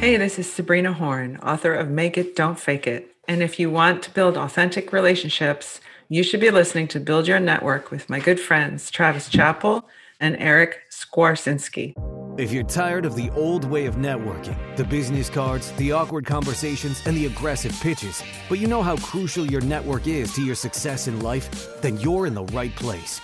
Hey, this is Sabrina Horn, author of Make It, Don't Fake It. And if you want to build authentic relationships, you should be listening to Build Your Network with my good friends Travis Chappell and Eric Skwarczynski. If you're tired of the old way of networking, the business cards, the awkward conversations, and the aggressive pitches, but you know how crucial your network is to your success in life, then you're in the right place.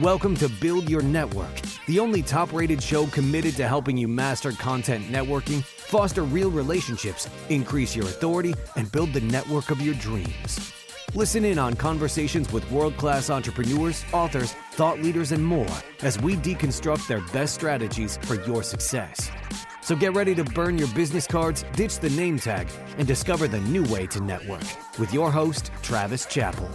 Welcome to Build Your Network, the only top rated show committed to helping you master content networking, foster real relationships, increase your authority, and build the network of your dreams. Listen in on conversations with world class entrepreneurs, authors, thought leaders, and more as we deconstruct their best strategies for your success. So get ready to burn your business cards, ditch the name tag, and discover the new way to network with your host, Travis Chappell.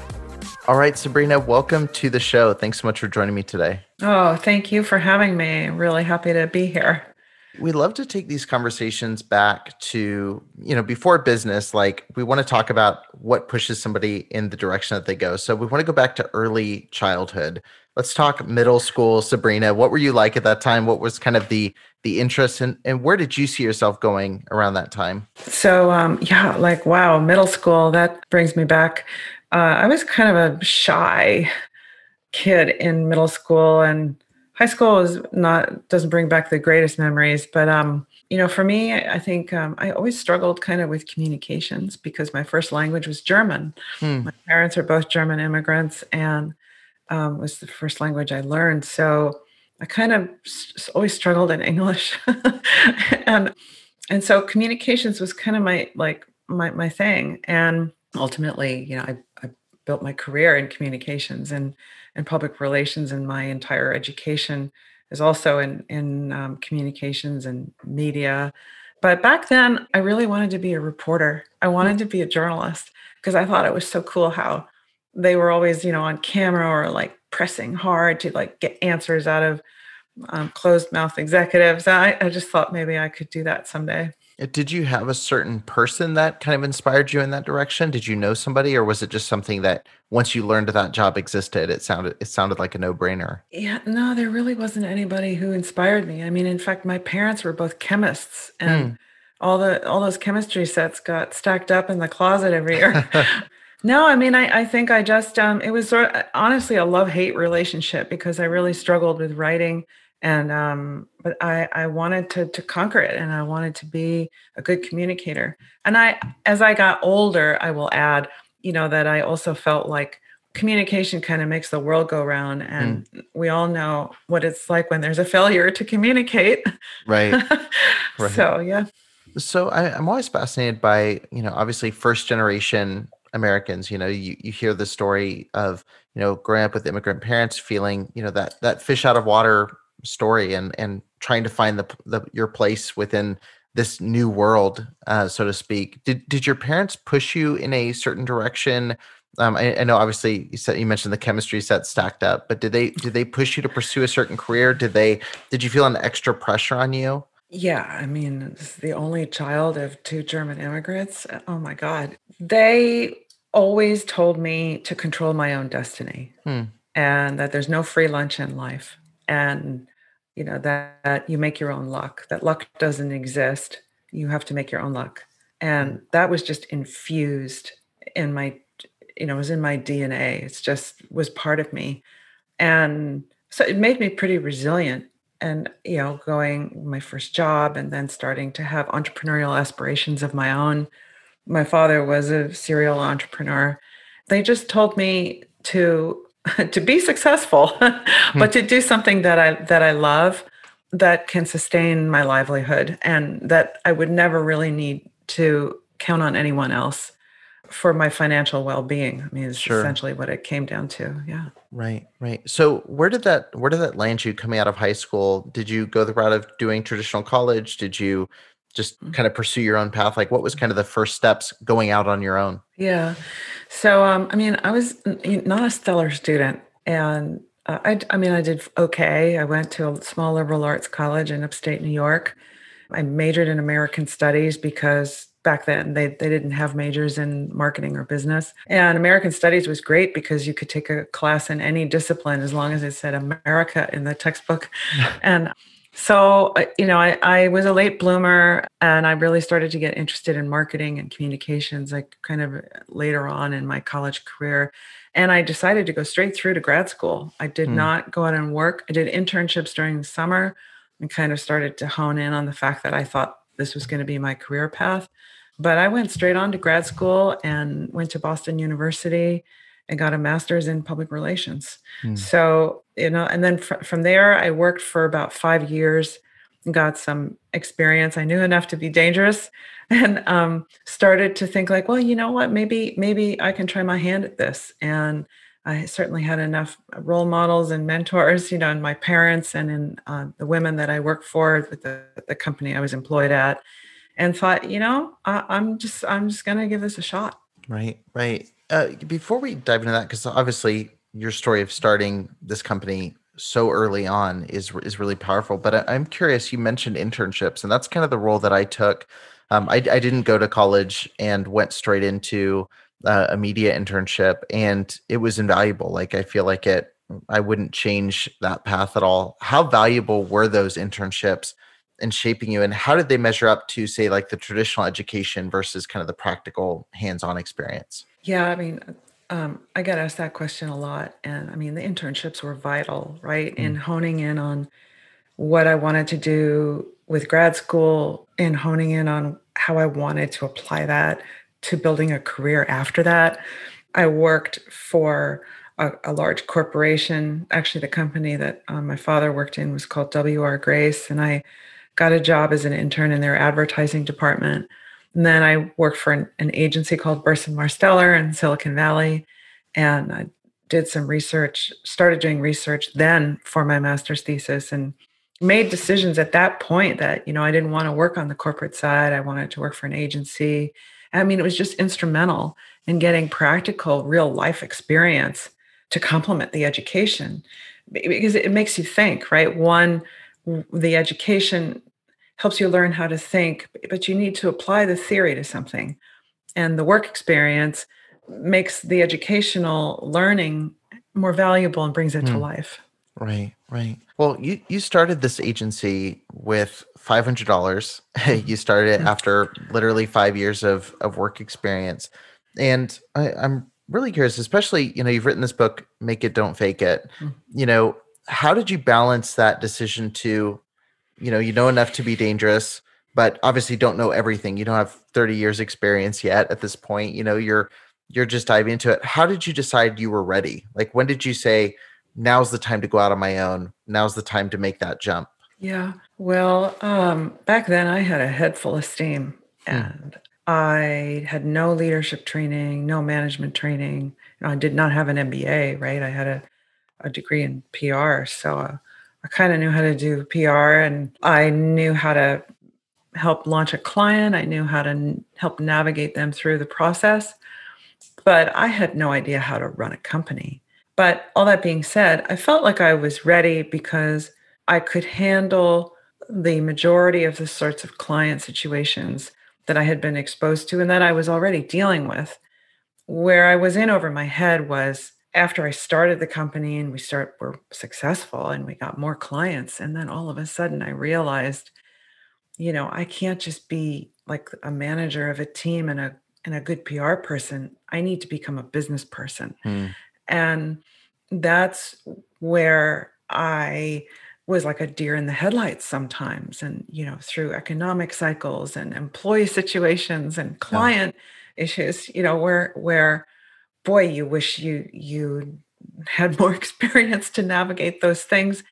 All right, Sabrina, welcome to the show. Thanks so much for joining me today. Oh, thank you for having me. Really happy to be here. We love to take these conversations back to, you know, before business. Like we want to talk about what pushes somebody in the direction that they go. So we want to go back to early childhood. Let's talk middle school, Sabrina. What were you like at that time? What was kind of the the interest and and where did you see yourself going around that time? So um yeah, like wow, middle school, that brings me back uh, I was kind of a shy kid in middle school and high school is not doesn't bring back the greatest memories but um you know for me i think um, i always struggled kind of with communications because my first language was german. Hmm. my parents are both german immigrants and um, was the first language i learned. So i kind of always struggled in english. And and so communications was kind of my like my, my thing. And ultimately you know i built my career in communications and and public relations and my entire education is also in in um, communications and media. But back then i really wanted to be a reporter. I wanted to be a journalist because i thought it was so cool how they were always you know on camera or like pressing hard to like get answers out of um, closed mouth executives. I, I just thought maybe i could do that someday did you have a certain person that kind of inspired you in that direction? Did you know somebody, or was it just something that once you learned that job existed, it sounded it sounded like a no brainer? Yeah, no, there really wasn't anybody who inspired me. I mean, in fact, my parents were both chemists, and mm. all the all those chemistry sets got stacked up in the closet every year. no, I mean, I I think I just um, it was sort of honestly a love hate relationship because I really struggled with writing and um, but I, I wanted to to conquer it and I wanted to be a good communicator. And I as I got older, I will add, you know, that I also felt like communication kind of makes the world go round and mm. we all know what it's like when there's a failure to communicate. Right. right. So yeah. So I, I'm always fascinated by, you know, obviously first generation Americans. You know, you, you hear the story of, you know, growing up with immigrant parents, feeling, you know, that that fish out of water story, and and trying to find the, the your place within this new world, uh, so to speak. Did did your parents push you in a certain direction? Um, I, I, know obviously you said you mentioned the chemistry set stacked up, but did they did they push you to pursue a certain career? Did they did you feel an extra pressure on you? Yeah, I mean, the only child of two German immigrants. Oh my God. They always told me to control my own destiny hmm. and that there's no free lunch in life. And, you know, that, that, you make your own luck, that luck doesn't exist. You have to make your own luck. And mm. that was just infused in my, you know, it was in my DNA. It's just was part of me. And so it made me pretty resilient and you know going my first job and then starting to have entrepreneurial aspirations of my own my father was a serial entrepreneur they just told me to to be successful hmm. but to do something that i that i love that can sustain my livelihood and that i would never really need to count on anyone else for my financial well-being. I mean, it's sure. essentially what it came down to. Yeah. Right, right. So where did that where did that land you coming out of high school? Did you go the route of doing traditional college? Did you just mm-hmm. kind of pursue your own path? Like what was kind of the first steps going out on your own? Yeah. So um I mean, I was not a stellar student and uh, I I mean, I did okay. I went to a small liberal arts college in upstate New York. I majored in American studies because back then they, they didn't have majors in marketing or business and american studies was great because you could take a class in any discipline as long as it said america in the textbook and so uh, you know I, I was a late bloomer and i really started to get interested in marketing and communications like kind of later on in my college career and i decided to go straight through to grad school i did mm. not go out and work i did internships during the summer and kind of started to hone in on the fact that i thought this was going to be my career path. But I went straight on to grad school and went to Boston University and got a master's in public relations. Mm. So, you know, and then fr- from there, I worked for about five years and got some experience. I knew enough to be dangerous and um, started to think like, well, you know what, maybe, maybe I can try my hand at this. And I certainly had enough role models and mentors, you know, in my parents and in uh, the women that I worked for with the, the company I was employed at, and thought, you know, I, am just I'm just gonna give this a shot. Right, right. Uh, before we dive into that, because obviously your story of starting this company so early on is is really powerful. But I, am curious. You mentioned internships, and that's kind of the role that I took. Um, I, I didn't go to college and went straight into uh, a media internship and it was invaluable like i feel like it i wouldn't change that path at all how valuable were those internships in shaping you and how did they measure up to say like the traditional education versus kind of the practical hands-on experience yeah i mean um, i get asked that question a lot and i mean the internships were vital right mm. in honing in on what i wanted to do with grad school and honing in on how i wanted to apply that to building a career after that. I worked for a, a large corporation. Actually, the company that um, my father worked in was called W.R. Grace, and I got a job as an intern in their advertising department. And then I worked for an, an agency called Burson Marsteller in Silicon Valley, and I did some research, started doing research then for my master's thesis, and made decisions at that point that you know I didn't want to work on the corporate side. I wanted to work for an agency I mean, it was just instrumental in getting practical, real life experience to complement the education because it makes you think, right? One, the education helps you learn how to think, but you need to apply the theory to something. And the work experience makes the educational learning more valuable and brings it to hmm. life. Right, right. Well, you you started this agency with five hundred dollars. you started it mm-hmm. after literally five years of of work experience, and I, I'm really curious, especially you know you've written this book, "Make It, Don't Fake It." Mm. You know, how did you balance that decision to, you know, you know enough to be dangerous, but obviously don't know everything. You don't have 30 years experience yet at this point. You know, you're you're just diving into it. How did you decide you were ready? Like when did you say? now's the time to go out on my own. Now's the time to make that jump. Yeah. Well, um, back then I had a head full of steam Hmm. and I had no leadership training, no management training. You know, I did not have an MBA, right? I had a, a degree in PR. So uh, I kind of knew how to do PR and I knew how to help launch a client. I knew how to n- help navigate them through the process. But I had no idea how to run a company. But all that being said, I felt like I was ready because I could handle the majority of the sorts of client situations that I had been exposed to and that I was already dealing with. Where I was in over my head was after I started the company and we start were successful and we got more clients and then all of a sudden I realized you know, I can't just be like a manager of a team and a and a good PR person. I need to become a business person. Hmm. And that's where I was like a deer in the headlights sometimes and you know through economic cycles and employee situations and client issues you know where where boy you wish you you had more experience to navigate those things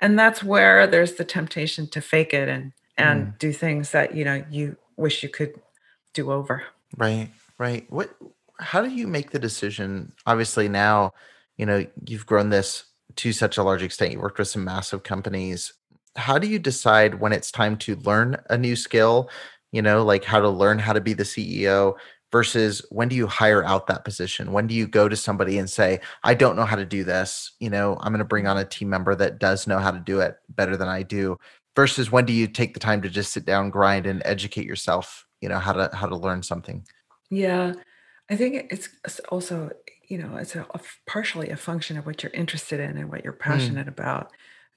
and that's where there's the temptation to fake it and and mm. do things that you know you wish you could do over Right, right. What how do you make the decision? Obviously now, you know, you've grown this to such a large extent. You worked with some massive companies. How do you decide when it's time to learn a new skill, you know, like how to learn how to be the CEO versus when do you hire out that position? When do you go to somebody and say, "I don't know how to do this, you know, I'm going to bring on a team member that does know how to do it better than I do." Versus when do you take the time to just sit down, grind and educate yourself you know how to how to learn something Yeah, I think it's also, you know, it's a, a partially a function of what you're interested in and what you're Mm, passionate about.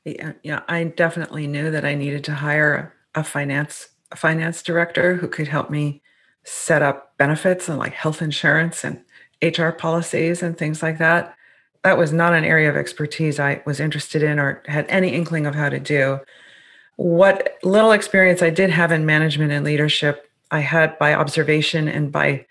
Yeah, you know, I definitely knew that I needed to hire a finance a finance director who could help me set up benefits and like health insurance and HR policies and things like that. That was not an area of expertise I was interested in or had any inkling of how to do. What little experience I did have in management and leadership, I had by observation and by,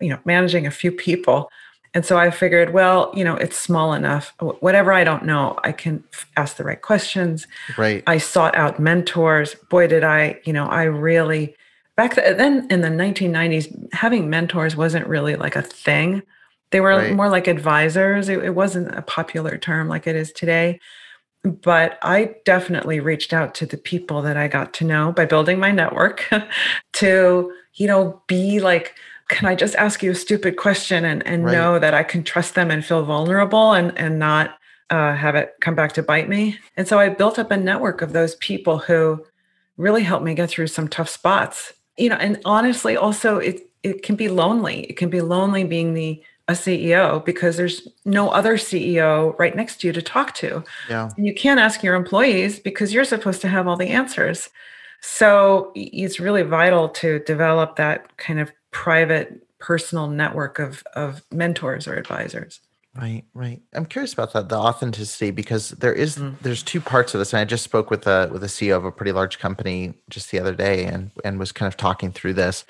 you know, managing a few people. And so I figured, well, you know, it's small enough. Whatever I don't know, I can f- ask the right questions. right I sought out mentors. Boy, did I, you know, I really, back then in the 1990s, having mentors wasn't really like a thing. They were right more like advisors. It, it wasn't a popular term like it is today but I definitely reached out to the people that I got to know by building my network to, you know, be like, can I just ask you a stupid question and, and right know that I can trust them and feel vulnerable and, and not uh, have it come back to bite me? And so I built up a network of those people who really helped me get through some tough spots. You know, and honestly, also it it can be lonely. It can be lonely being the a CEO because there's no other CEO right next to you to talk to. yeah And you can't ask your employees because you're supposed to have all the answers. So it's really vital to develop that kind of private personal network of of mentors or advisors. Right right. I'm curious about that the authenticity because there is Mm. there's two parts of this and i just spoke with a with a ceo of a pretty large company just the other day and and was kind of talking through this.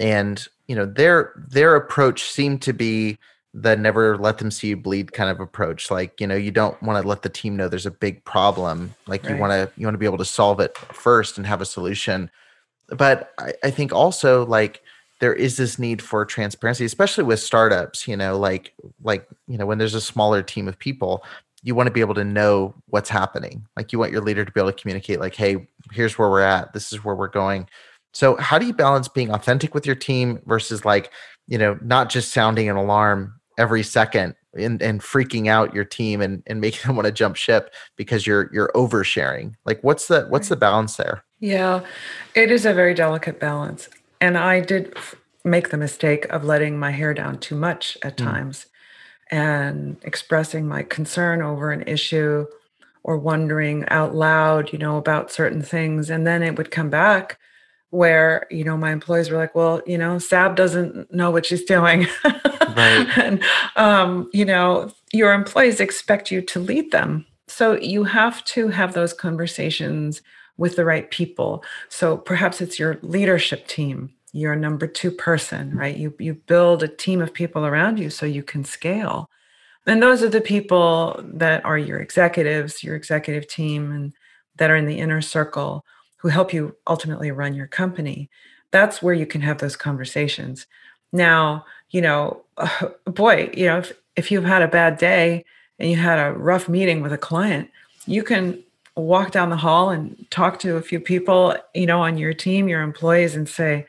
And you know their their approach seemed to be the never let them see you bleed kind of approach. Like you know you don't want to let the team know there's a big problem. Like you want to you want to be able to solve it first and have a solution. But I, I think also like there is this need for transparency especially with startups you know like like you know when there's a smaller team of people you want to be able to know what's happening. Like you want your leader to be able to communicate like hey here's where we're at. This is where we're going. So how do you balance being authentic with your team versus like you know not just sounding an alarm every second and, and freaking out your team and, and making them want to jump ship because you're you're oversharing? Like what's the what's the balance there? Yeah, it is a very delicate balance. And I did f- make the mistake of letting my hair down too much at Mm, times and expressing my concern over an issue or wondering out loud, you know, about certain things. And then it would come back where, you know, my employees were like, well, you know, Sab doesn't know what she's doing. right and, um, you know, your employees expect you to lead them. So you have to have those conversations with the right people. So perhaps it's your leadership team, your number two person, right? You you build a team of people around you so you can scale. And those are the people that are your executives, your executive team, and that are in the inner circle who help you ultimately run your company. That's where you can have those conversations. Now, you know, boy, you know, if, if you've had a bad day and you had a rough meeting with a client, you can walk down the hall and talk to a few people, you know, on your team, your employees, and say,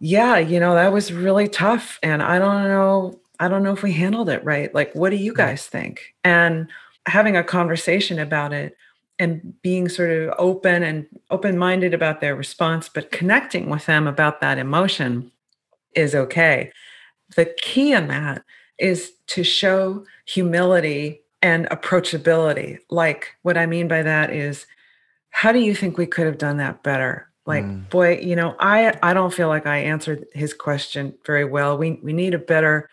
yeah, you know, that was really tough. And I don't know, I don't know if we handled it right. Like, what do you mm-hmm. guys think? And having a conversation about it and being sort of open and open minded about their response, but connecting with them about that emotion is okay. The key in that is to show humility and approachability. Like, what I mean by that is, how do you think we could have done that better? Like, mm. boy, you know, I I don't feel like I answered his question very well. We we need a better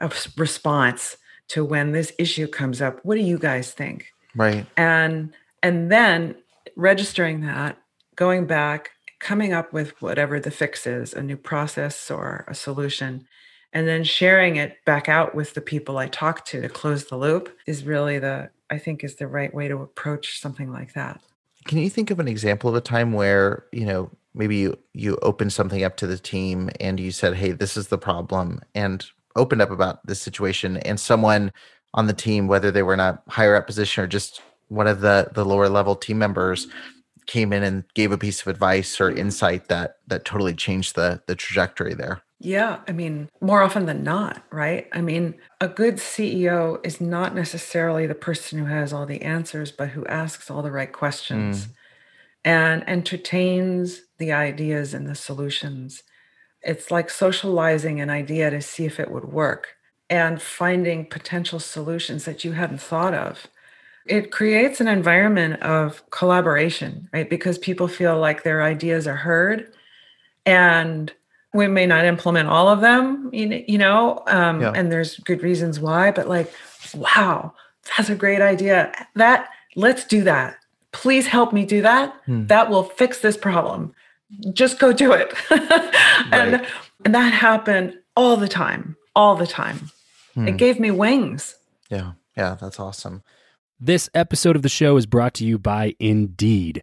uh, response to when this issue comes up. What do you guys think? Right. And and then registering that, going back, coming up with whatever the fix is, a new process or a solution, and then sharing it back out with the people I talk to to close the loop is really the I think is the right way to approach something like that. Can you think of an example of a time where, you know, maybe you you opened something up to the team and you said, "Hey, this is the problem," and opened up about this situation, and someone on the team, whether they were in a higher up position or just one of the the lower level team members, came in and gave a piece of advice or insight that that totally changed the the trajectory there. Yeah, I mean, more often than not, right? I mean, a good CEO is not necessarily the person who has all the answers, but who asks all the right questions mm. and entertains the ideas and the solutions. It's like socializing an idea to see if it would work and finding potential solutions that you hadn't thought of. It creates an environment of collaboration, right? Because people feel like their ideas are heard and we may not implement all of them you know um, yeah. and there's good reasons why but like wow that's a great idea. That let's do that. Please help me do that. Hmm. that will fix this problem. Just go do it. And and that happened all the time all the time. Hmm. it gave me wings. Yeah. Yeah that's awesome. This episode of the show is brought to you by indeed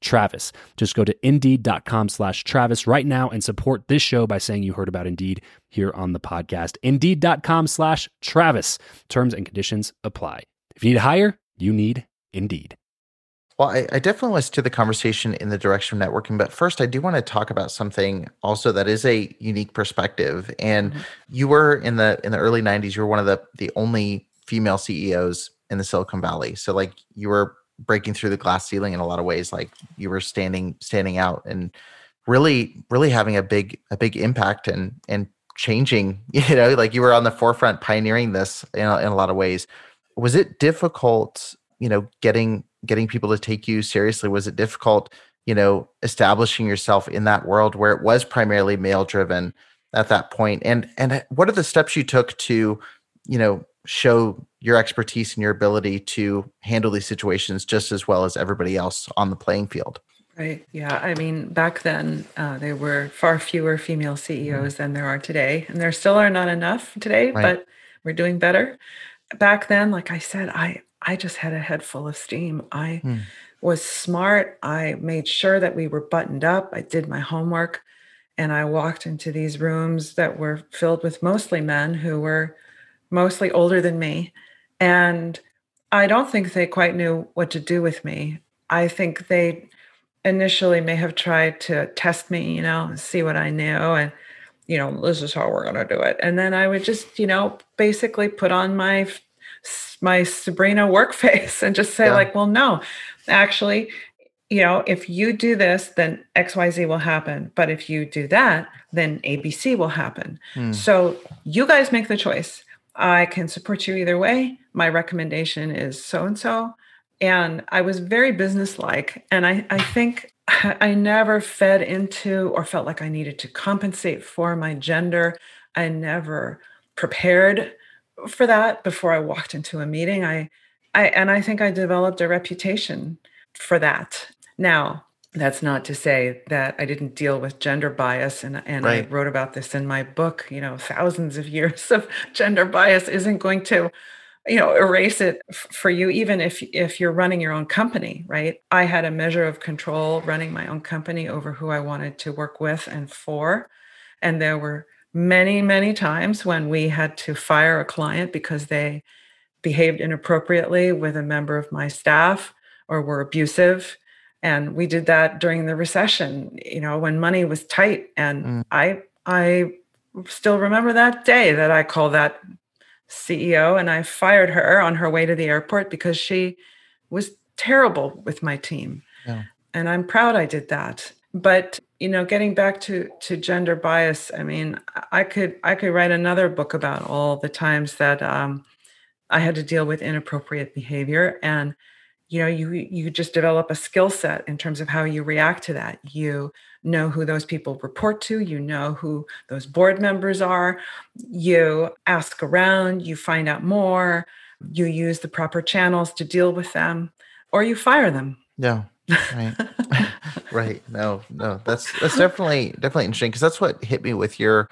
Travis. Just go to indeed.com slash Travis right now and support this show by saying you heard about Indeed here on the podcast. Indeed.com slash Travis. Terms and conditions apply. If you need to hire, you need Indeed. Well, I, I definitely want to steer the conversation in the direction of networking, but first, I do want to talk about something also that is a unique perspective. And mm-hmm. you were in the in the early '90s. You were one of the the only female CEOs in the Silicon Valley. So, like, you were breaking through the glass ceiling in a lot of ways like you were standing standing out and really really having a big a big impact and and changing you know like you were on the forefront pioneering this in a, in a lot of ways was it difficult you know getting getting people to take you seriously? Was it difficult, you know, establishing yourself in that world where it was primarily male driven at that point? And and uh, what are the steps you took to, you know, show your expertise and your ability to handle these situations just as well as everybody else on the playing field? Right. Yeah. I mean, back then, uh, there were far fewer female CEOs mm-hmm. than there are today. And there still are not enough today, right. but we're doing better. Back then, like I said, I, I just had a head full of steam. I mm. was smart. I made sure that we were buttoned up. I did my homework. And I walked into these rooms that were filled with mostly men who were mostly older than me. And I don't think they quite knew what to do with me. I think they initially may have tried to test me, you know, see what I knew and you know, this is how we're going to do it. And then I would just, you know, basically put on my my Sabrina work face and just say yeah. like, well, no. Actually, you know, if you do this, then XYZ will happen. But if you do that, then ABC will happen. Mm. So you guys make the choice. I can support you either way. My recommendation is so and so and I was very businesslike. And I, I think I never fed into or felt like I needed to compensate for my gender. I never prepared for that before I walked into a meeting. I, I and I think I developed a reputation for that. Now, that's not to say that I didn't deal with gender bias and, and right. I wrote about this in my book, you know, thousands of years of gender bias isn't going to you know erase it for you even if if you're running your own company right? I had a measure of control running my own company over who i wanted to work with and for. And there were many many times when we had to fire a client because they behaved inappropriately with a member of my staff or were abusive and we did that during the recession you know when money was tight and mm. i i still remember that day that i called that CEO and I fired her on her way to the airport because she was terrible with my team. Yeah. And I'm proud I did that. But you know, getting back to to gender bias, I mean, I could I could write another book about all the times that um, I had to deal with inappropriate behavior and you know you you just develop a skill set in terms of how you react to that. You know who those people report to you know who those board members are. You ask around you find out more you use the proper channels to deal with them or you fire them. Yeah right. Right. No no that's that's definitely definitely interesting because that's what hit me with your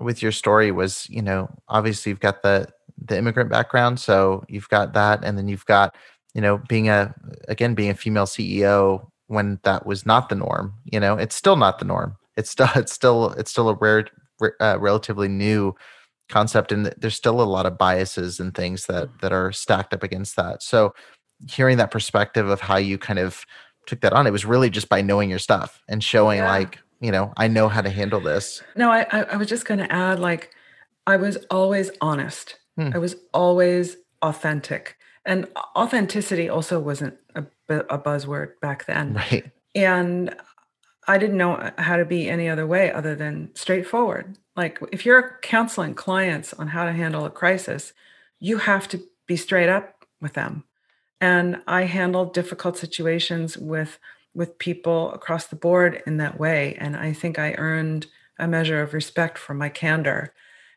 with your story was you know obviously you've got the the immigrant background so you've got that and then you've got you know being a again being a female ceo when that was not the norm you know it's still not the norm it's still it's still it's still a rare uh, relatively new concept and there's still a lot of biases and things that mm. that are stacked up against that so hearing that perspective of how you kind of took that on it was really just by knowing your stuff and showing yeah. like you know i know how to handle this no i i was just going to add like i was always honest hmm. i was always authentic and authenticity also wasn't a, a buzzword back then. Right. And i didn't know how to be any other way other than straightforward. Like if you're counseling clients on how to handle a crisis you have to be straight up with them. And i handled difficult situations with with people across the board in that way. And i think i earned a measure of respect for my candor.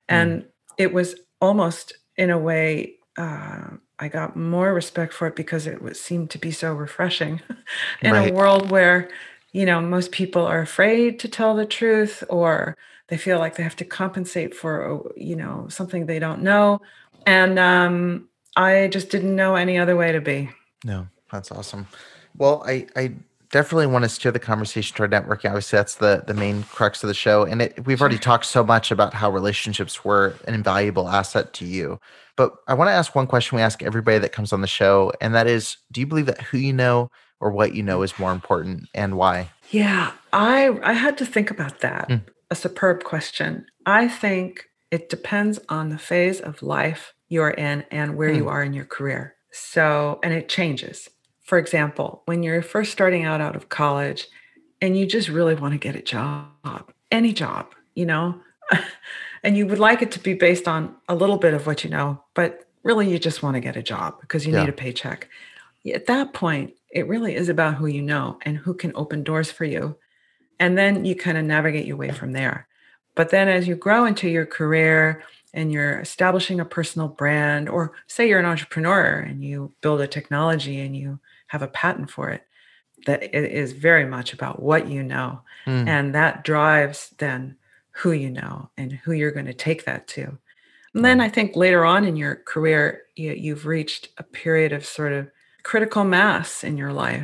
And mm. it was almost in a way uh, I got more respect for it because it was, seemed to be so refreshing in right. a world where, you know, most people are afraid to tell the truth or they feel like they have to compensate for, uh, you know, something they don't know. And um, I just didn't know any other way to be. No, that's awesome. Well, I, I definitely want to steer the conversation toward networking. Obviously, that's the the main crux of the show, and it, we've already talked so much about how relationships were an invaluable asset to you. But I want to ask one question we ask everybody that comes on the show, and that is do you believe that who you know or what you know is more important and why? Yeah, I I had to think about that. Mm. A superb question. I think it depends on the phase of life you're in and where mm. you are in your career. So, and it changes. For example, when you're first starting out out of college and you just really want to get a job, any job, you know, and you would like it to be based on a little bit of what you know, but really you just want to get a job because you yeah. need a paycheck. at that point, it really is about who you know and who can open doors for you. And then you kind of navigate your way from there. But then as you grow into your career and you're establishing a personal brand, or say you're an entrepreneur and you build a technology and you have a patent for it, that it is very much about what you know. Mm. And that drives then who you know and who you're going to take that to. And then I think later on in your career, you, you've reached a period of sort of critical mass in your life.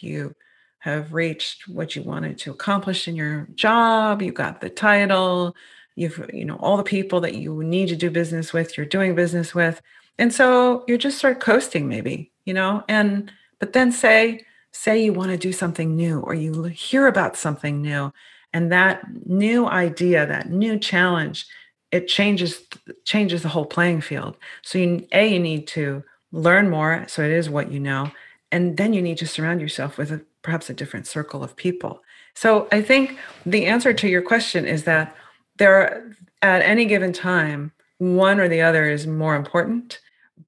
You have reached what you wanted to accomplish in your job, you got the title, you've, you know, all the people that you need to do business with, you're doing business with. And so you're just start coasting maybe, you know, and but then say, say you want to do something new or you hear about something new and that new idea, that new challenge, it changes changes the whole playing field. So you a you need to learn more so it is what you know and then you need to surround yourself with a, perhaps a different circle of people so i think the answer to your question is that there at any given time one or the other is more important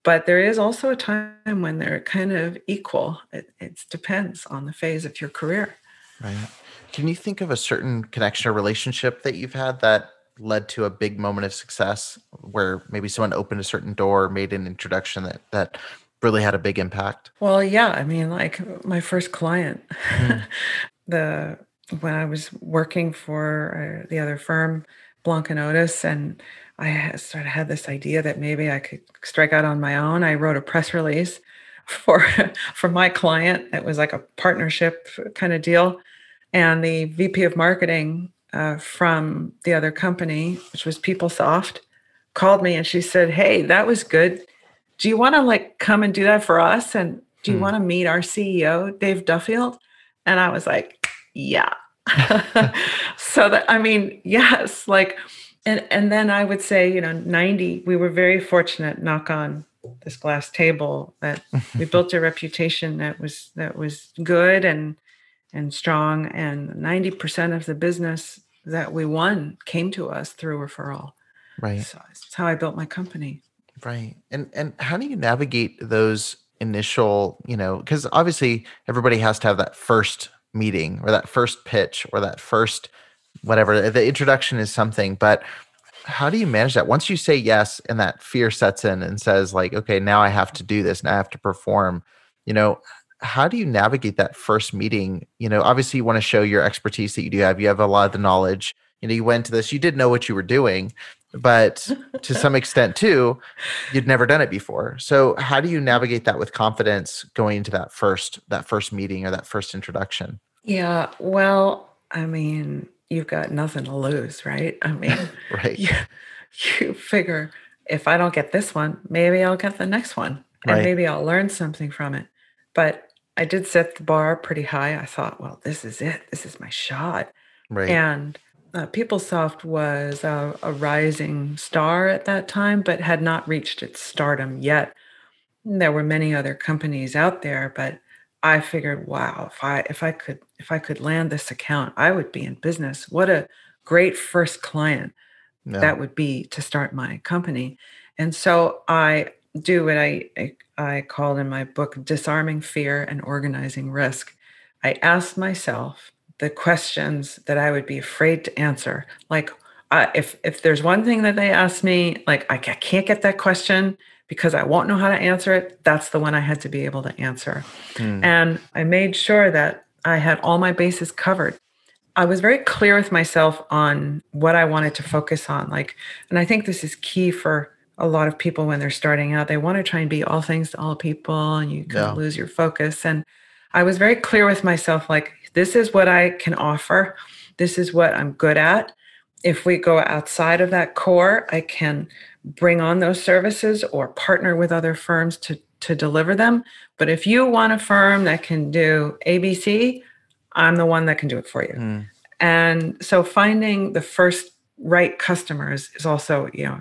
but there is also a time when they're kind of equal it, it depends on the phase of your career right can you think of a certain connection or relationship that you've had that led to a big moment of success where maybe someone opened a certain door, made an introduction that that really had a big impact? Well, yeah, I mean, like my first client, mm. the when I was working for uh, the other firm, Blanc and Otis, and I sort of had this idea that maybe I could strike out on my own. I wrote a press release for for my client. It was like a partnership kind of deal, and the VP of marketing uh, from the other company, which was PeopleSoft, called me and she said, "Hey, that was good. Do you want to like come and do that for us? And do you hmm. want to meet our CEO, Dave Duffield?" And I was like, "Yeah." so that I mean, yes, like, and and then I would say, you know, ninety. We were very fortunate. Knock on this glass table that we built a reputation that was that was good and and strong and 90% of the business that we won came to us through referral. Right. So that's how I built my company. Right. And and how do you navigate those initial, you know, because obviously everybody has to have that first meeting or that first pitch or that first whatever. Uh, the introduction is something, but how do you manage that once you say yes and that fear sets in and says like okay now i have to do this now i have to perform you know how do you navigate that first meeting? You know, obviously you want to show your expertise that you do have. You have a lot of the knowledge. You know, you went to this, you did know what you were doing, but to some extent too, you'd never done it before. So how do you navigate that with confidence going into that first that first meeting or that first introduction? Yeah, well, I mean, you've got nothing to lose, right? I mean, right. You, you figure if I don't get this one, maybe I'll get the next one and right. maybe I'll learn something from it. But I did set the bar pretty high. I thought, well, this is it. This is my shot. Right. And uh, PeopleSoft was a, a, rising star at that time, but had not reached its stardom yet. There were many other companies out there, but I figured, wow, if I if I could if I could land this account, I would be in business. What a great first client that would be to start my company. And so I do what I, I, I called in my book disarming fear and organizing risk. I asked myself the questions that I would be afraid to answer. Like uh, if if there's one thing that they ask me, like I can't get that question because I won't know how to answer it. That's the one I had to be able to answer, mm. and I made sure that I had all my bases covered. I was very clear with myself on what I wanted to focus on. Like, and I think this is key for a lot of people when they're starting out they want to try and be all things to all people and you kind yeah. lose your focus and i was very clear with myself like this is what i can offer this is what i'm good at if we go outside of that core i can bring on those services or partner with other firms to to deliver them but if you want a firm that can do abc i'm the one that can do it for you mm. and so finding the first right customers is also you know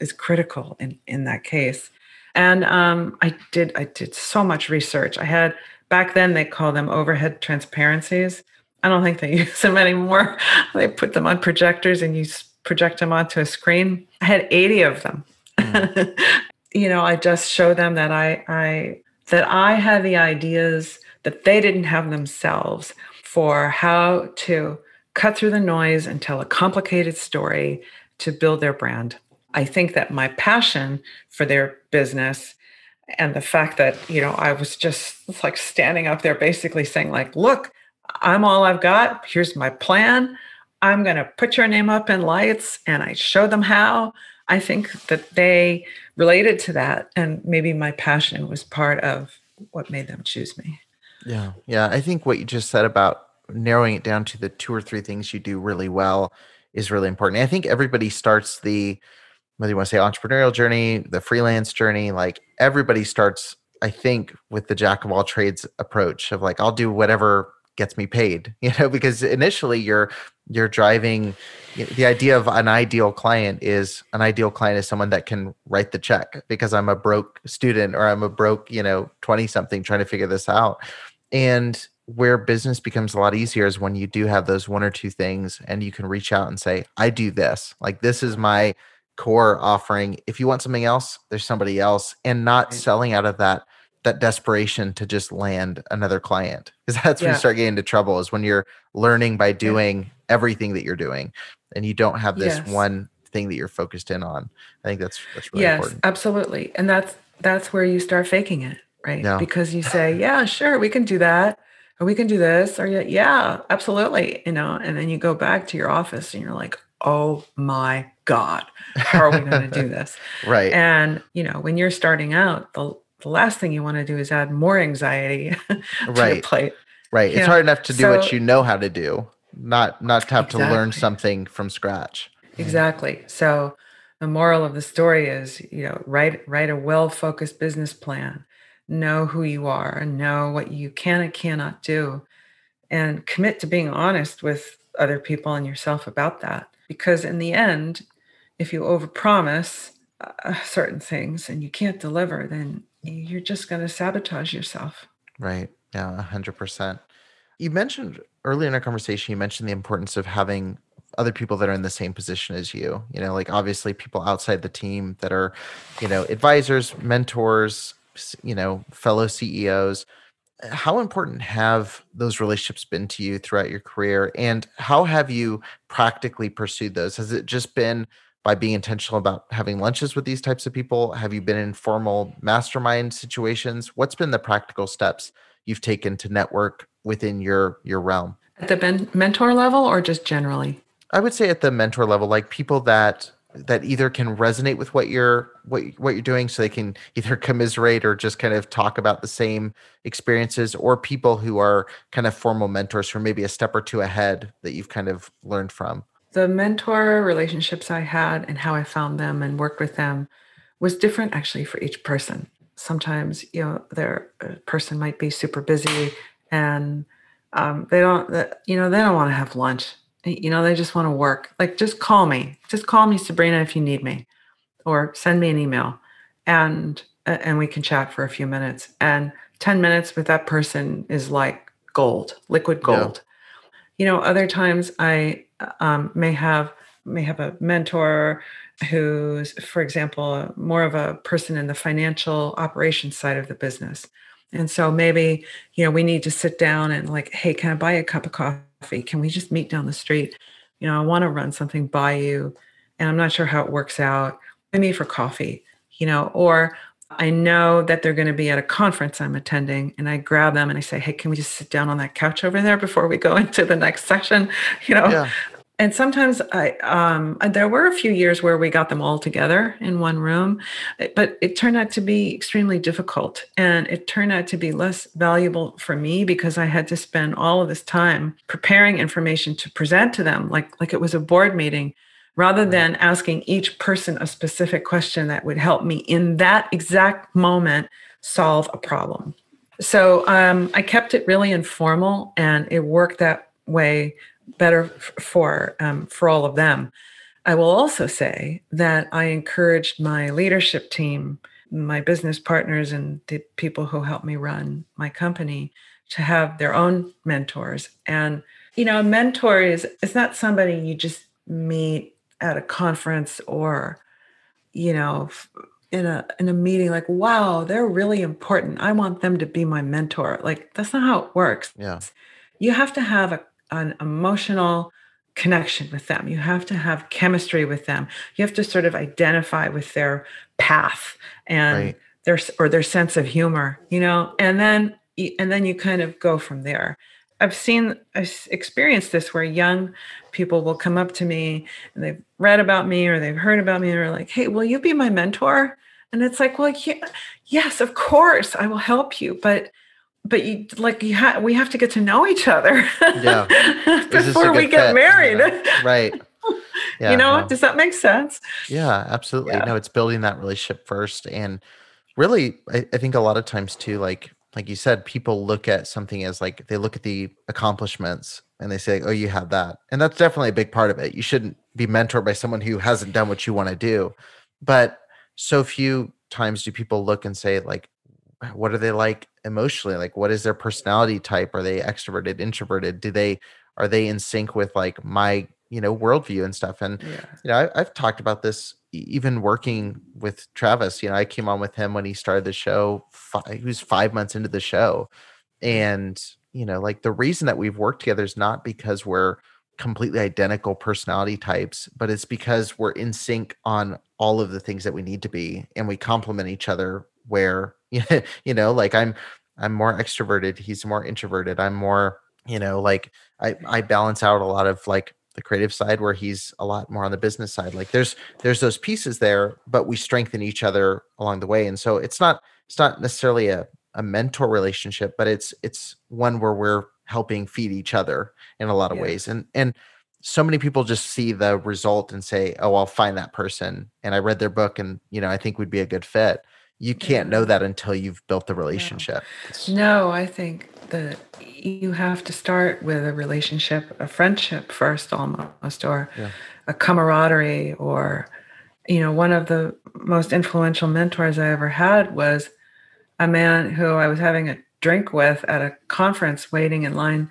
is critical in in that case. And um, I did I did so much research. I had back then they call them overhead transparencies. I don't think they use them anymore. they put them on projectors and you project them onto a screen. I had 80 of them. Mm. you know, I just show them that I I that I had the ideas that they didn't have themselves for how to cut through the noise and tell a complicated story to build their brand. I think that my passion for their business and the fact that, you know, I was just like standing up there basically saying like, look, I'm all I've got. Here's my plan. I'm going to put your name up in lights and I show them how. I think that they related to that and maybe my passion was part of what made them choose me. Yeah. Yeah. I think what you just said about narrowing it down to the two or three things you do really well is really important. I think everybody starts the whether you want to say entrepreneurial journey, the freelance journey, like everybody starts, I think, with the jack of all trades approach of like, I'll do whatever gets me paid, you know, because initially you're you're driving the idea of an ideal client is an ideal client is someone that can write the check because I'm a broke student or I'm a broke, you know, 20 something trying to figure this out. And where business becomes a lot easier is when you do have those one or two things and you can reach out and say, I do this. Like this is my core offering. If you want something else, there's somebody else and not selling out of that that desperation to just land another client. Because that's yeah. when you start getting into trouble is when you're learning by doing yeah. everything that you're doing and you don't have this yes. one thing that you're focused in on. I think that's that's really yes, important. absolutely. And that's that's where you start faking it, right? Yeah. Because you say, Yeah, sure, we can do that or we can do this or yeah absolutely you know and then you go back to your office and you're like oh my god how are we going to do this right and you know when you're starting out the, the last thing you want to do is add more anxiety to right. your plate. Right. You it's hard enough to do so, what you know how to do not not to have exactly. to learn something from scratch. Exactly. So the moral of the story is you know write write a well focused business plan know who you are and know what you can and cannot do and commit to being honest with other people and yourself about that. Because in the end if you overpromise uh, certain things and you can't deliver then you're just going to sabotage yourself. Right. Yeah 100% you mentioned earlier in our conversation you mentioned the importance of having other people that are in the same position as you you know like obviously people outside the team that are you know advisors mentors you know fellow ceos how important have those relationships been to you throughout your career? And how have you practically pursued those? Has it just been by being intentional about having lunches with these types of people? Have you been in formal mastermind situations? What's been the practical steps you've taken to network within your your realm? At the ben- mentor level or just generally? I would say at the mentor level like people that that either can resonate with what you're what what you're doing so they can either commiserate or just kind of talk about the same experiences or people who are kind of formal mentors who are maybe a step or two ahead that you've kind of learned from the mentor relationships i had and how i found them and worked with them was different actually for each person sometimes you know their person might be super busy and um, they don't you know they don't want to have lunch you know, they just want to work. Like, just call me. Just call me, Sabrina, if you need me, or send me an email, and and we can chat for a few minutes. And ten minutes with that person is like gold, liquid gold. Yeah. You know, other times I um, may have may have a mentor who's, for example, more of a person in the financial operations side of the business. And so maybe, you know, we need to sit down and like, hey, can I buy a cup of coffee? Can we just meet down the street? You know, I want to run something by you and I'm not sure how it works out. I meet for coffee, you know, or I know that they're going to be at a conference I'm attending and I grab them and I say, Hey, can we just sit down on that couch over there before we go into the next session? You know, yeah. And sometimes I um, there were a few years where we got them all together in one room, but it turned out to be extremely difficult, and it turned out to be less valuable for me because I had to spend all of this time preparing information to present to them, like like it was a board meeting, rather than asking each person a specific question that would help me in that exact moment solve a problem. So um, I kept it really informal, and it worked that way better for um, for all of them. I will also say that I encouraged my leadership team, my business partners, and the people who help me run my company to have their own mentors. And you know, a mentor is it's not somebody you just meet at a conference or you know in a in a meeting like wow they're really important. I want them to be my mentor. Like that's not how it works. Yeah. You have to have a, an emotional connection with them. You have to have chemistry with them. You have to sort of identify with their path and right. their or their sense of humor you know? And then and then you kind of go from there I've seen, I've experienced this where young people will come up to me and they've read about me or they've heard about me and they're like, "Hey, will you be my mentor?" And it's like, "Well, yeah, yes, of course, I will help you, but." But you like you have we have to get to know each other yeah. before we get fit? married. Yeah. Right. Yeah, you know, does that make sense? Yeah, absolutely. Yeah. No, it's building that relationship first. And really, I, I think a lot of times too, like like you said, people look at something as like they look at the accomplishments and they say, "Oh, you have that," and that's definitely a big part of it. You shouldn't be mentored by someone who hasn't done what you want to do. But so few times do people look and say, like, what are they like emotionally? Like, what is their personality type? Are they extroverted, introverted? Do they are they in sync with like my you know worldview and stuff? And yeah. you know, I, I've talked about this even working with Travis, you know, I came on with him when he started the show. Five, he was five months into the show. And, you know, like the reason that we've worked together is not because we're completely identical personality types, but it's because we're in sync on all of the things that we need to be and we complement each other where, you know, like I'm, I'm more extroverted. He's more introverted. I'm more, you know, like I, I balance out a lot of like the creative side where he's a lot more on the business side like there's there's those pieces there but we strengthen each other along the way. And so it's not it's not necessarily a, a mentor relationship but it's it's one where we're helping feed each other in a lot of yeah. ways. And and so many people just see the result and say oh i'll find that person. And i read their book and you know i think we'd be a good fit you can't know that until you've built the relationship no, i think that you have to start with a relationship, a friendship first, almost, or yeah. a camaraderie, or you know, one of the most influential mentors I ever had was a man who I was having a drink with at a conference, waiting in line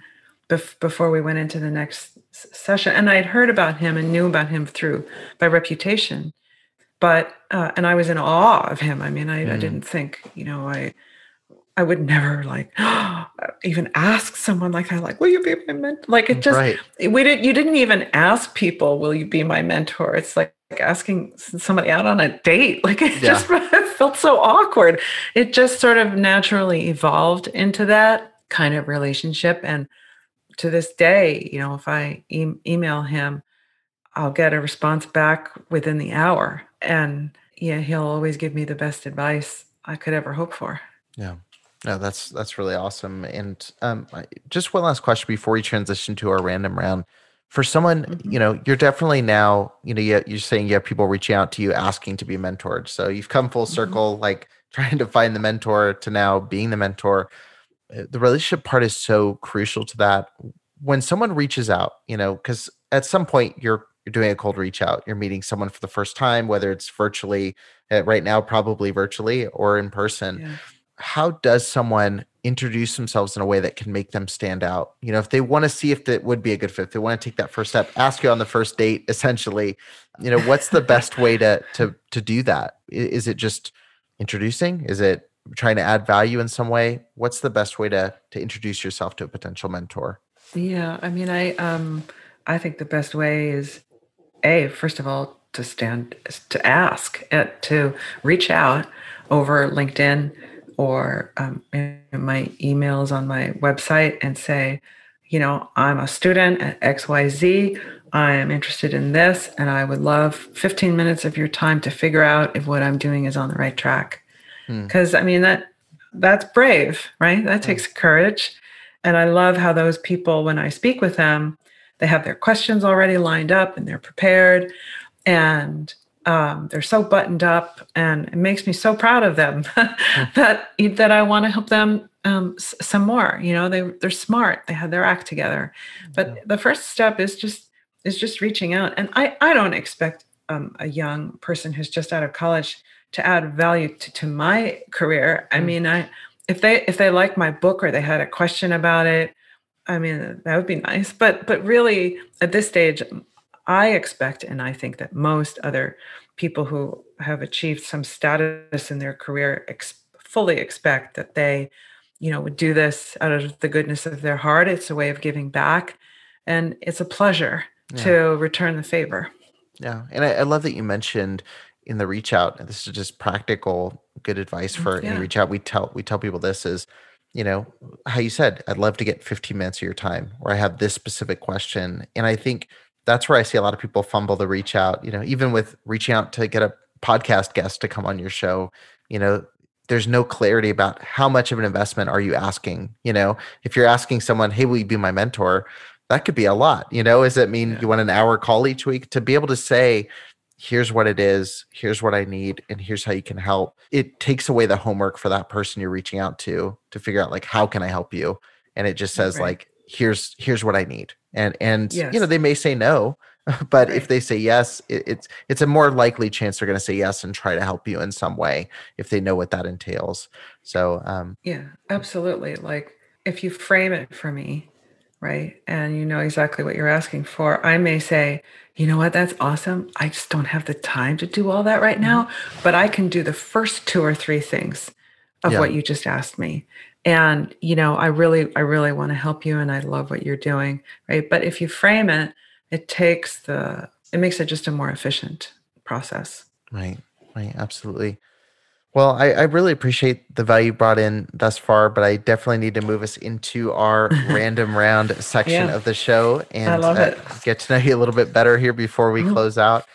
bef- before we went into the next session. And I had heard about him and knew about him through by reputation, but uh, and I was in awe of him. I mean, I, mm. I didn't think, you know, I I would never like even ask someone like that, like, will you be my mentor? Like it just right. we didn't you didn't even ask people, will you be my mentor? It's like asking somebody out on a date. Like it yeah. just felt so awkward. It just sort of naturally evolved into that kind of relationship. And to this day, you know, if I e- email him, I'll get a response back within the hour. And yeah, he'll always give me the best advice I could ever hope for. Yeah. No, that's that's really awesome. And um, just one last question before we transition to our random round. For someone, mm-hmm. you know, you're definitely now, you know, you're saying you have people reaching out to you asking to be mentored. So you've come full mm-hmm. circle, mm-hmm. like trying to find the mentor to now being the mentor. Uh, the relationship part is so crucial to that. When someone reaches out, you know, because at some point you're you're doing a cold reach out, you're meeting someone for the first time, whether it's virtually, uh, right now probably virtually or in person. Yeah how does someone introduce themselves in a way that can make them stand out? You know, if they want to see if that would be a good fit, if they want to take that first step, ask you on the first date, essentially, you know, what's the best way to to to do that? Is it just introducing? Is it trying to add value in some way? What's the best way to to introduce yourself to a potential mentor? Yeah, I mean, I um I think the best way is a first of all to stand to ask uh, to reach out over LinkedIn or um, my emails on my website and say, you know, I'm a student at XYZ. I am interested in this, and I would love 15 minutes of your time to figure out if what I'm doing is on the right track. Because hmm. I mean that that's brave, right? That hmm. takes courage. And I love how those people, when I speak with them, they have their questions already lined up and they're prepared. And um, they're so buttoned up, and it makes me so proud of them that that I want to help them um, s- some more. You know, they they're smart. They have their act together. But yeah. the first step is just is just reaching out. And I I don't expect um, a young person who's just out of college to add value to, to my career. I mm. mean, I if they if they like my book or they had a question about it, I mean that would be nice. But but really at this stage, I expect, and I think that most other people who have achieved some status in their career ex- fully expect that they, you know, would do this out of the goodness of their heart. It's a way of giving back, and it's a pleasure yeah. to return the favor. Yeah, and I, I, love that you mentioned in the reach out. And this is just practical, good advice mm, for yeah. any reach out. We tell we tell people this is you know, how you said, I'd love to get 15 minutes of your time, or I have this specific question. And I think that's where I see a lot of people fumble the reach out, you know, even with reaching out to get a podcast guest to come on your show, you know, there's no clarity about how much of an investment are you asking, you know, if you're asking someone, "Hey, will you be my mentor?" that could be a lot, you know, does it mean yeah. you want an hour call each week to be able to say, here's what it is, here's what I need, and here's how you can help. It takes away the homework for that person you're reaching out to to figure out like how can I help you? And it just says right. like here's here's what I need. And and yes. you know, they may say no, but right. if they say yes, it, it's it's a more likely chance they're going to say yes and try to help you in some way if they know what that entails. So um yeah, absolutely. Like if you frame it for me, right? And you know exactly what you're asking for. I may say, you know what, that's awesome. I just don't have the time to do all that right now, mm-hmm. but I can do the first two or three things of yeah. what you just asked me. And you know, I really, I really want to help you and I love what you're doing. Right. But if you frame it, it takes the it makes it just a more efficient process. Right. Right. Absolutely. Well, I, I, really appreciate the value brought in thus far, but I definitely need to move us into our random round section yeah. of the show and uh, get to know you a little bit better here before we mm-hmm. close out.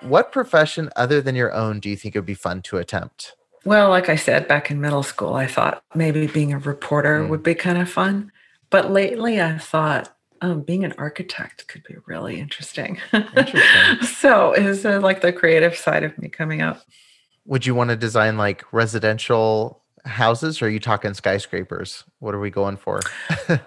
What profession other than your own do you think would be fun to attempt? Well, like I said, back in middle school, I thought maybe being a reporter mm. would be kind of fun. But lately, I thought um, being an architect could be really interesting. Interesting. so is uh, like the creative side of me coming up. Would you want to design like residential houses or are you talking skyscrapers? What are we going for?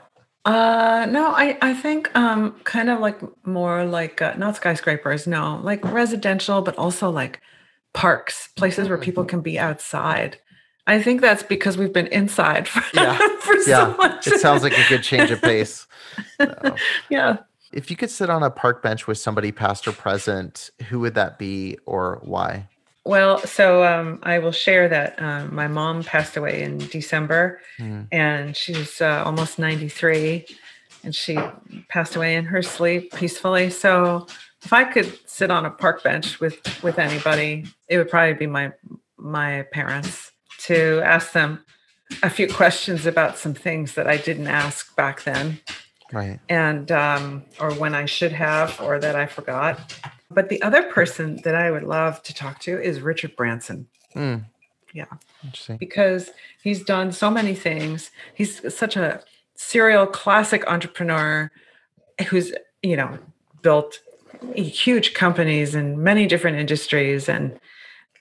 uh no, I I think um kind of like more like uh, not skyscrapers, no, like residential but also like parks, places where people mm-hmm. can be outside. I think that's because we've been inside for, yeah. for yeah. so much. It sounds like a good change of pace. So, yeah. If you could sit on a park bench with somebody past or present, who would that be or why? Well, so um, I will share that um, my mom passed away in December mm. and she's uh, almost 93 and she passed away in her sleep peacefully. So if I could sit on a park bench with with anybody, it would probably be my my parents to ask them a few questions about some things that I didn't ask back then. Right. And, um, or when I should have, or that I forgot. But the other person that I would love to talk to is Richard Branson. Mm. Yeah. Interesting. Because he's done so many things. He's such a serial classic entrepreneur who's, you know, built huge companies in many different industries and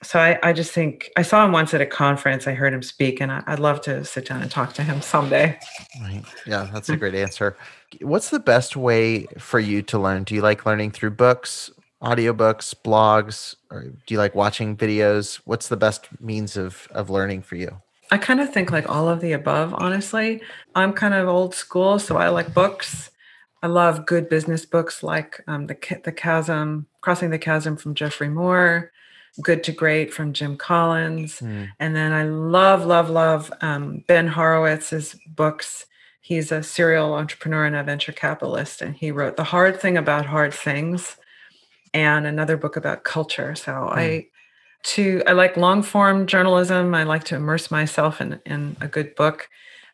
so I, I just think I saw him once at a conference. I heard him speak, and I, would love to sit down and talk to him someday. Right. Yeah, that's a great answer. What's the best way for you to learn? Do you like learning through books, audiobooks, blogs, or do you like watching videos? What's the best means of of learning for you? I kind of think like all of the above, honestly. I'm kind of old school, so I like books. I love good business books like um, the the Chasm, Crossing the Chasm from Geoffrey Moore. Good to Great from Jim Collins. Mm. And then I love, love, love um, Ben Horowitz's books. He's a serial entrepreneur and a venture capitalist, and he wrote The Hard Thing About Hard Things and another book about culture. So mm. I to I like long form journalism. I like to immerse myself in, in a good book.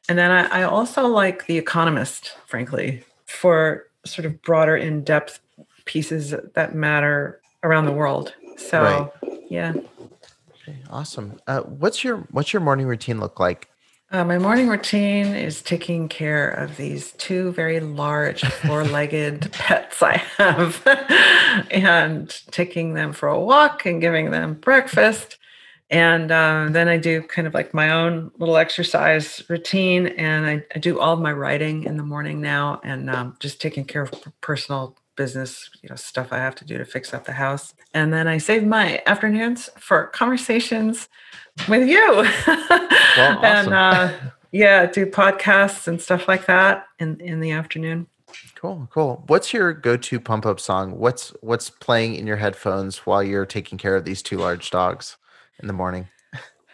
And then I, I also like The Economist, frankly, for sort of broader, in depth pieces that matter around the world. So right. Yeah. Okay, awesome. Uh, what's your what's your morning routine look like? Uh, my morning routine is taking care of these two very large four-legged pets I have, and taking them for a walk and giving them breakfast. And uh, then I do kind of like my own little exercise routine, and I, I do all of my writing in the morning now, and um, just taking care of personal business, you know, stuff I have to do to fix up the house. And then I save my afternoons for conversations with you. Well, awesome. and uh, yeah, do podcasts and stuff like that in, in the afternoon. Cool, cool. What's your go-to pump up song? What's what's playing in your headphones while you're taking care of these two large dogs in the morning?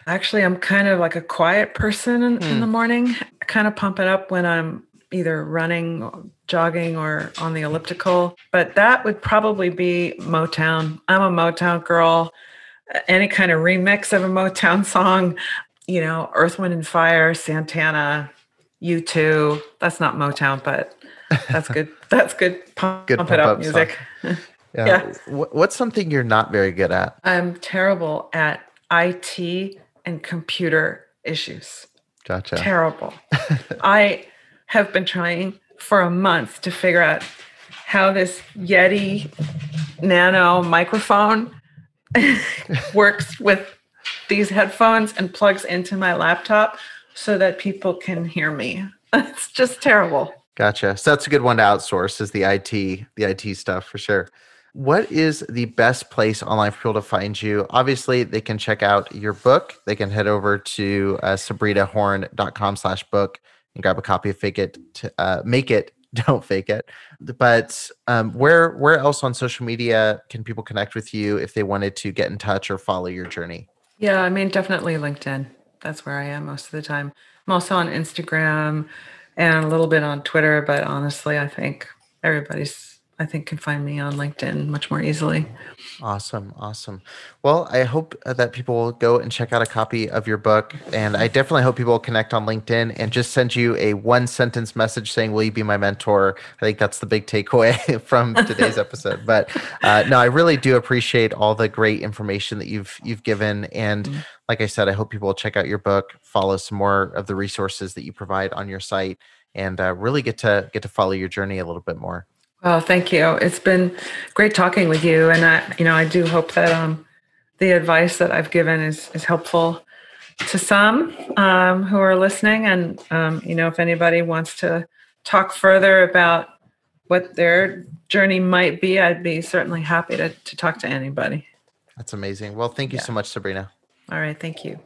Actually, I'm kind of like a quiet person in, in the morning. I kind of pump it up when I'm either running, jogging, or on the elliptical. But that would probably be Motown. I'm a Motown girl. Any kind of remix of a Motown song, you know, Earth, Wind, and Fire, Santana, U2. That's not Motown, but that's good. That's good. Pump, Good pump it up pump-up music. Yeah. Yeah. What's something you're not very good at? I'm terrible at IT and computer issues. Gotcha. terrible. I have been trying for a month to figure out how this Yeti Nano microphone works with these headphones and plugs into my laptop so that people can hear me. It's just terrible. Gotcha. So that's a good one to outsource is the IT, the IT stuff for sure. What is the best place online for people to find you? Obviously, they can check out your book. They can head over to uh, sabrinahorn.com slash book and grab a copy of Fake It, to, uh, Make It, Don't Fake It. But um, where where else on social media can people connect with you if they wanted to get in touch or follow your journey? Yeah, I mean, definitely LinkedIn. That's where I am most of the time. I'm also on Instagram and a little bit on Twitter, but honestly, I think everybody's, I think, can find me on LinkedIn much more easily. Awesome. Awesome. Well, I hope uh, that people will go and check out a copy of your book. And I definitely hope people will connect on LinkedIn and just send you a one sentence message saying, Will you be my mentor? I think that's the big takeaway from today's episode. But uh, no, I really do appreciate all the great information that you've you've given. And like I said, I hope people will check out your book, follow some more of the resources that you provide on your site, and uh, really get to get to follow your journey a little bit more. Well, thank you. It's been great talking with you, and I, you know, I do hope that um, the advice that I've given is is helpful to some um, who are listening. And um, you know, if anybody wants to talk further about what their journey might be, I'd be certainly happy to to talk to anybody. That's amazing. Well, thank you so much, Sabrina. All right, thank you.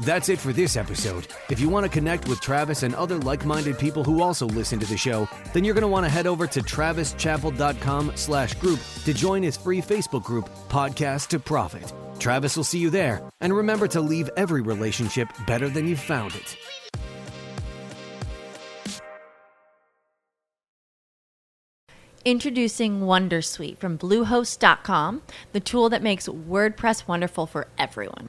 That's it for this episode. If you want to connect with Travis and other like-minded people who also listen to the show, then you're going to want to head over to travischappell.com slash group to join his free Facebook group, Podcast to Profit. Travis will see you there. And remember to leave every relationship better than you found it. Introducing Wondersuite from Bluehost.com, the tool that makes WordPress wonderful for everyone.